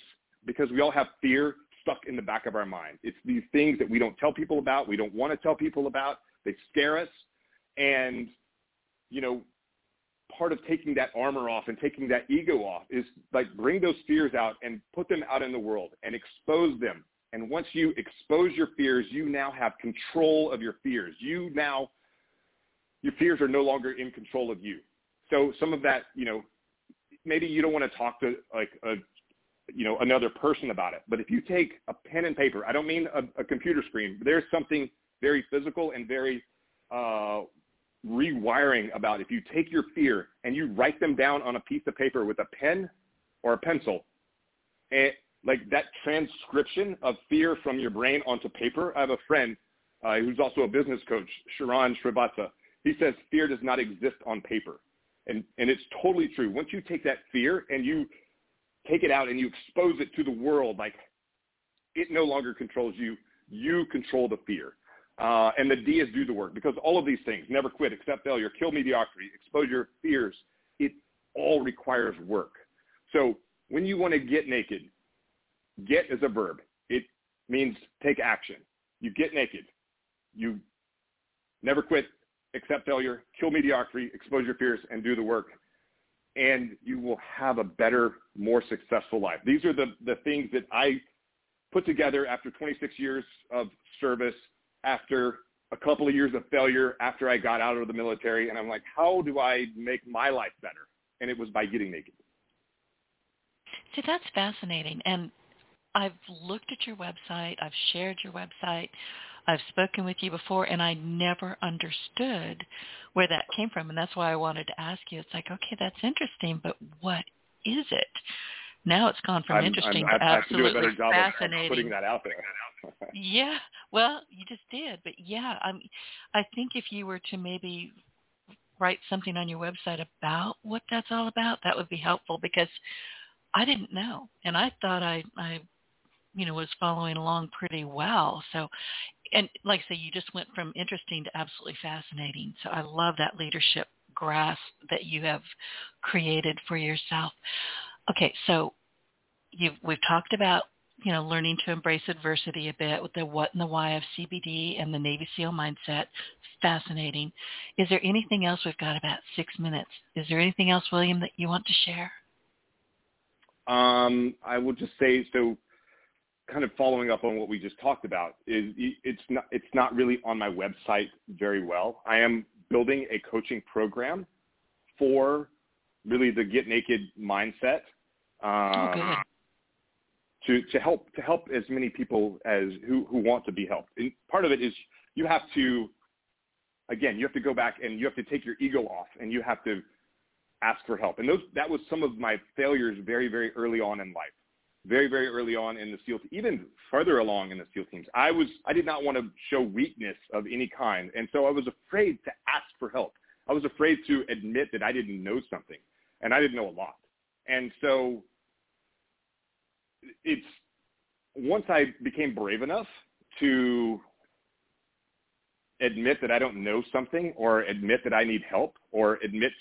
because we all have fear stuck in the back of our mind. It's these things that we don't tell people about, we don't want to tell people about, they scare us. And, you know, part of taking that armor off and taking that ego off is like bring those fears out and put them out in the world and expose them. And once you expose your fears, you now have control of your fears. You now, your fears are no longer in control of you. So some of that, you know, maybe you don't want to talk to like a you know another person about it but if you take a pen and paper i don't mean a, a computer screen there's something very physical and very uh, rewiring about if you take your fear and you write them down on a piece of paper with a pen or a pencil and like that transcription of fear from your brain onto paper i have a friend uh, who's also a business coach sharan srivatsa he says fear does not exist on paper and, and it's totally true. Once you take that fear and you take it out and you expose it to the world, like it no longer controls you. You control the fear. Uh, and the D is do the work because all of these things, never quit, accept failure, kill mediocrity, expose your fears, it all requires work. So when you want to get naked, get is a verb. It means take action. You get naked. You never quit, accept failure, kill mediocrity, expose your fears, and do the work. And you will have a better, more successful life. These are the, the things that I put together after 26 years of service, after a couple of years of failure, after I got out of the military. And I'm like, how do I make my life better? And it was by getting naked. See, that's fascinating. And I've looked at your website. I've shared your website. I've spoken with you before and I never understood where that came from. And that's why I wanted to ask you. It's like, okay, that's interesting, but what is it? Now it's gone from I'm, interesting I'm, to absolutely to fascinating. putting that out there. yeah, well, you just did, but yeah, I'm. I think if you were to maybe write something on your website about what that's all about, that would be helpful because I didn't know, and I thought I, I, you know, was following along pretty well. So and like I say, you just went from interesting to absolutely fascinating. So I love that leadership grasp that you have created for yourself. Okay, so you've, we've talked about you know learning to embrace adversity a bit with the what and the why of CBD and the Navy SEAL mindset. Fascinating. Is there anything else? We've got about six minutes. Is there anything else, William, that you want to share? Um, I will just say so kind of following up on what we just talked about is it's not it's not really on my website very well. I am building a coaching program for really the get naked mindset um, oh, to to help to help as many people as who who want to be helped. And part of it is you have to again you have to go back and you have to take your ego off and you have to ask for help. And those that was some of my failures very very early on in life very, very early on in the SEAL, even further along in the SEAL teams. I was, I did not want to show weakness of any kind, and so I was afraid to ask for help. I was afraid to admit that I didn't know something, and I didn't know a lot. And so, it's once I became brave enough to admit that I don't know something or admit that I need help or admit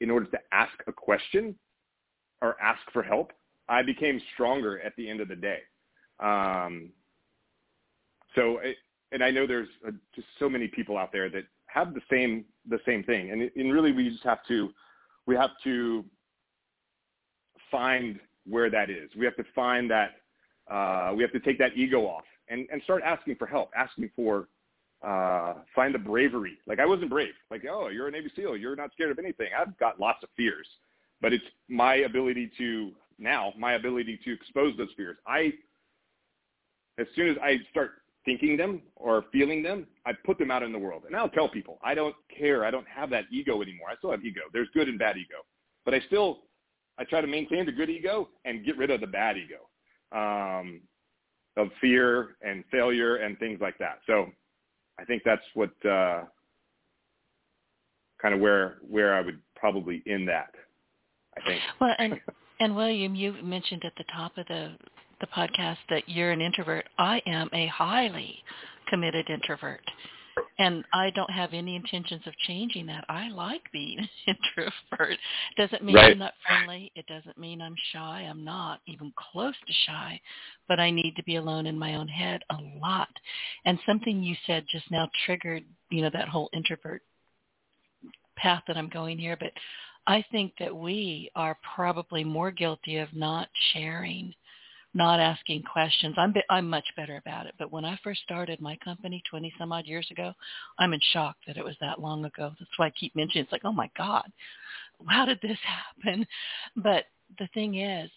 in order to ask a question or ask for help, I became stronger at the end of the day. Um, so, it, and I know there's uh, just so many people out there that have the same the same thing, and, and really we just have to we have to find where that is. We have to find that uh, we have to take that ego off and, and start asking for help, asking for uh, find the bravery. Like I wasn't brave. Like, oh, you're a Navy SEAL. You're not scared of anything. I've got lots of fears, but it's my ability to now, my ability to expose those fears. I, as soon as I start thinking them or feeling them, I put them out in the world. And I'll tell people, I don't care. I don't have that ego anymore. I still have ego. There's good and bad ego. But I still, I try to maintain the good ego and get rid of the bad ego um, of fear and failure and things like that. So I think that's what uh, kind of where where I would probably end that. I think. Well, and and William, you mentioned at the top of the the podcast that you're an introvert. I am a highly committed introvert. And I don't have any intentions of changing that. I like being an introvert. Doesn't mean right. I'm not friendly. It doesn't mean I'm shy. I'm not even close to shy. But I need to be alone in my own head a lot. And something you said just now triggered, you know, that whole introvert path that I'm going here. But I think that we are probably more guilty of not sharing not asking questions. I'm I'm much better about it. But when I first started my company 20 some odd years ago, I'm in shock that it was that long ago. That's why I keep mentioning it's like, oh my God, how did this happen? But the thing is,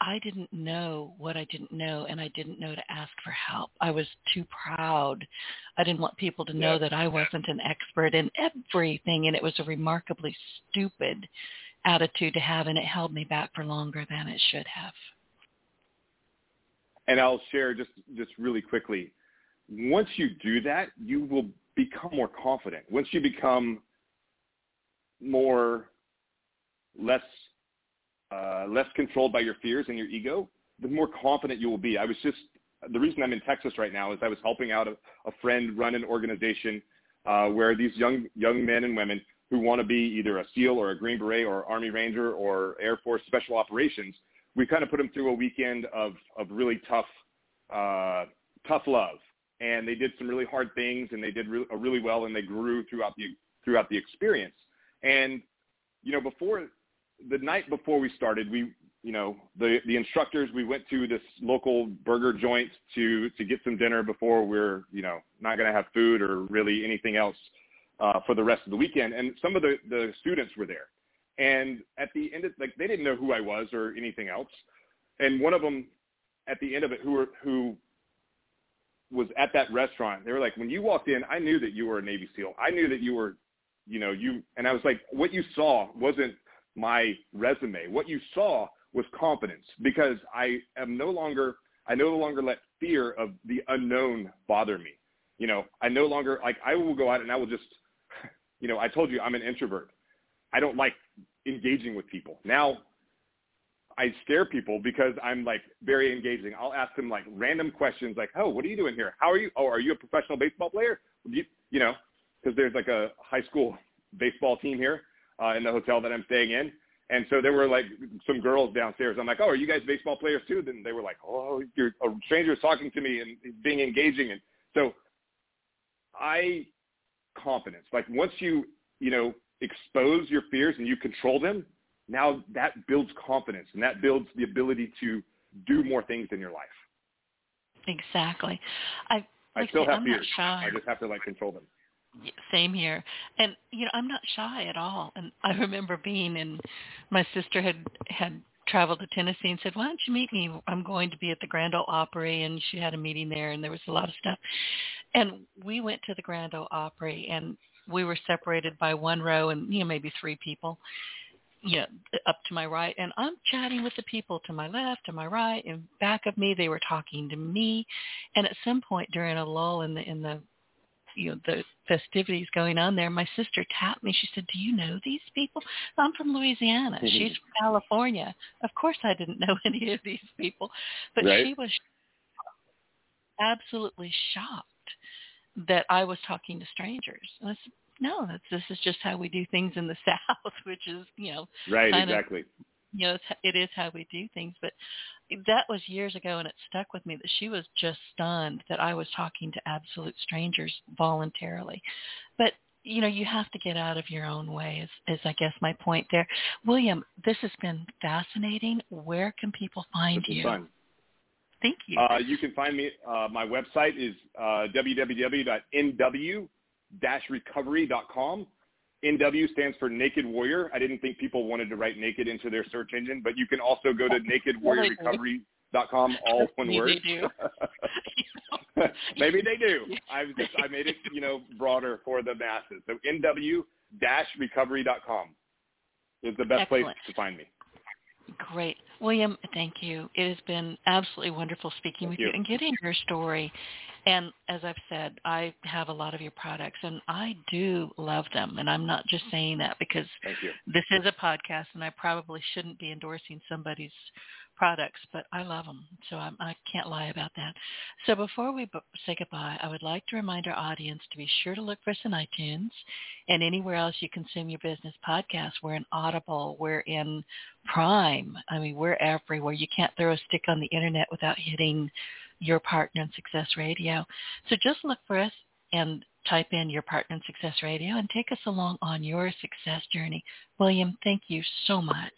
I didn't know what I didn't know, and I didn't know to ask for help. I was too proud. I didn't want people to know yeah. that I wasn't an expert in everything, and it was a remarkably stupid attitude to have, and it held me back for longer than it should have and I'll share just just really quickly. Once you do that, you will become more confident. Once you become more less uh, less controlled by your fears and your ego, the more confident you will be. I was just the reason I'm in Texas right now is I was helping out a, a friend run an organization uh, where these young young men and women who want to be either a SEAL or a Green Beret or Army Ranger or Air Force Special Operations – we kind of put them through a weekend of of really tough uh, tough love, and they did some really hard things, and they did re- uh, really well, and they grew throughout the throughout the experience. And you know, before the night before we started, we you know the the instructors we went to this local burger joint to to get some dinner before we're you know not going to have food or really anything else uh, for the rest of the weekend. And some of the the students were there, and at the end of like they didn't know who I was or anything else. And one of them at the end of it who were who was at that restaurant, they were like, when you walked in, I knew that you were a Navy SEAL. I knew that you were, you know, you and I was like, what you saw wasn't my resume. What you saw was confidence because I am no longer I no longer let fear of the unknown bother me. You know, I no longer like I will go out and I will just you know, I told you I'm an introvert. I don't like engaging with people. Now I scare people because I'm like very engaging. I'll ask them like random questions like, "Oh, what are you doing here? How are you? Oh, are you a professional baseball player? You, you know, because there's like a high school baseball team here uh, in the hotel that I'm staying in, and so there were like some girls downstairs. I'm like, "Oh, are you guys baseball players too?" Then they were like, "Oh, you're a stranger's talking to me and being engaging," and so I confidence like once you you know expose your fears and you control them, now that builds confidence and that builds the ability to do more things in your life. Exactly. I, I still have fears. I just have to like control them. Same here. And you know, I'm not shy at all. And I remember being in my sister had had traveled to Tennessee and said, "Why don't you meet me? I'm going to be at the Grand Ole Opry." And she had a meeting there, and there was a lot of stuff. And we went to the Grand Ole Opry, and we were separated by one row and you know maybe three people you know up to my right and i'm chatting with the people to my left to my right and back of me they were talking to me and at some point during a lull in the in the you know the festivities going on there my sister tapped me she said do you know these people i'm from louisiana mm-hmm. she's from california of course i didn't know any of these people but right. she was absolutely shocked that I was talking to strangers. And I said, no, that's, this is just how we do things in the South, which is, you know, right, exactly. Of, you know, it's, it is how we do things. But that was years ago, and it stuck with me that she was just stunned that I was talking to absolute strangers voluntarily. But you know, you have to get out of your own way is, is I guess my point there. William, this has been fascinating. Where can people find you? Fun. Thank you. Uh, you can find me. Uh, my website is uh, www.nw-recovery.com. NW stands for Naked Warrior. I didn't think people wanted to write naked into their search engine, but you can also go to nakedwarriorrecovery.com, all one word. Maybe they do. Maybe they do. I just I made it, you know, broader for the masses. So nw-recovery.com is the best Excellent. place to find me. Great. William, thank you. It has been absolutely wonderful speaking thank with you. you and getting your story. And as I've said, I have a lot of your products and I do love them. And I'm not just saying that because this is a podcast and I probably shouldn't be endorsing somebody's products, but I love them. So I'm, I can't lie about that. So before we b- say goodbye, I would like to remind our audience to be sure to look for us in iTunes and anywhere else you consume your business podcasts. We're in Audible. We're in Prime. I mean, we're everywhere. You can't throw a stick on the internet without hitting your partner in Success Radio. So just look for us and type in your partner in Success Radio and take us along on your success journey. William, thank you so much.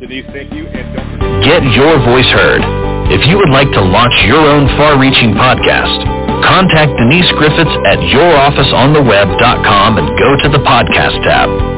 Denise, thank you. And don't. Get your voice heard. If you would like to launch your own far-reaching podcast, contact Denise Griffiths at yourofficeontheweb.com and go to the podcast tab.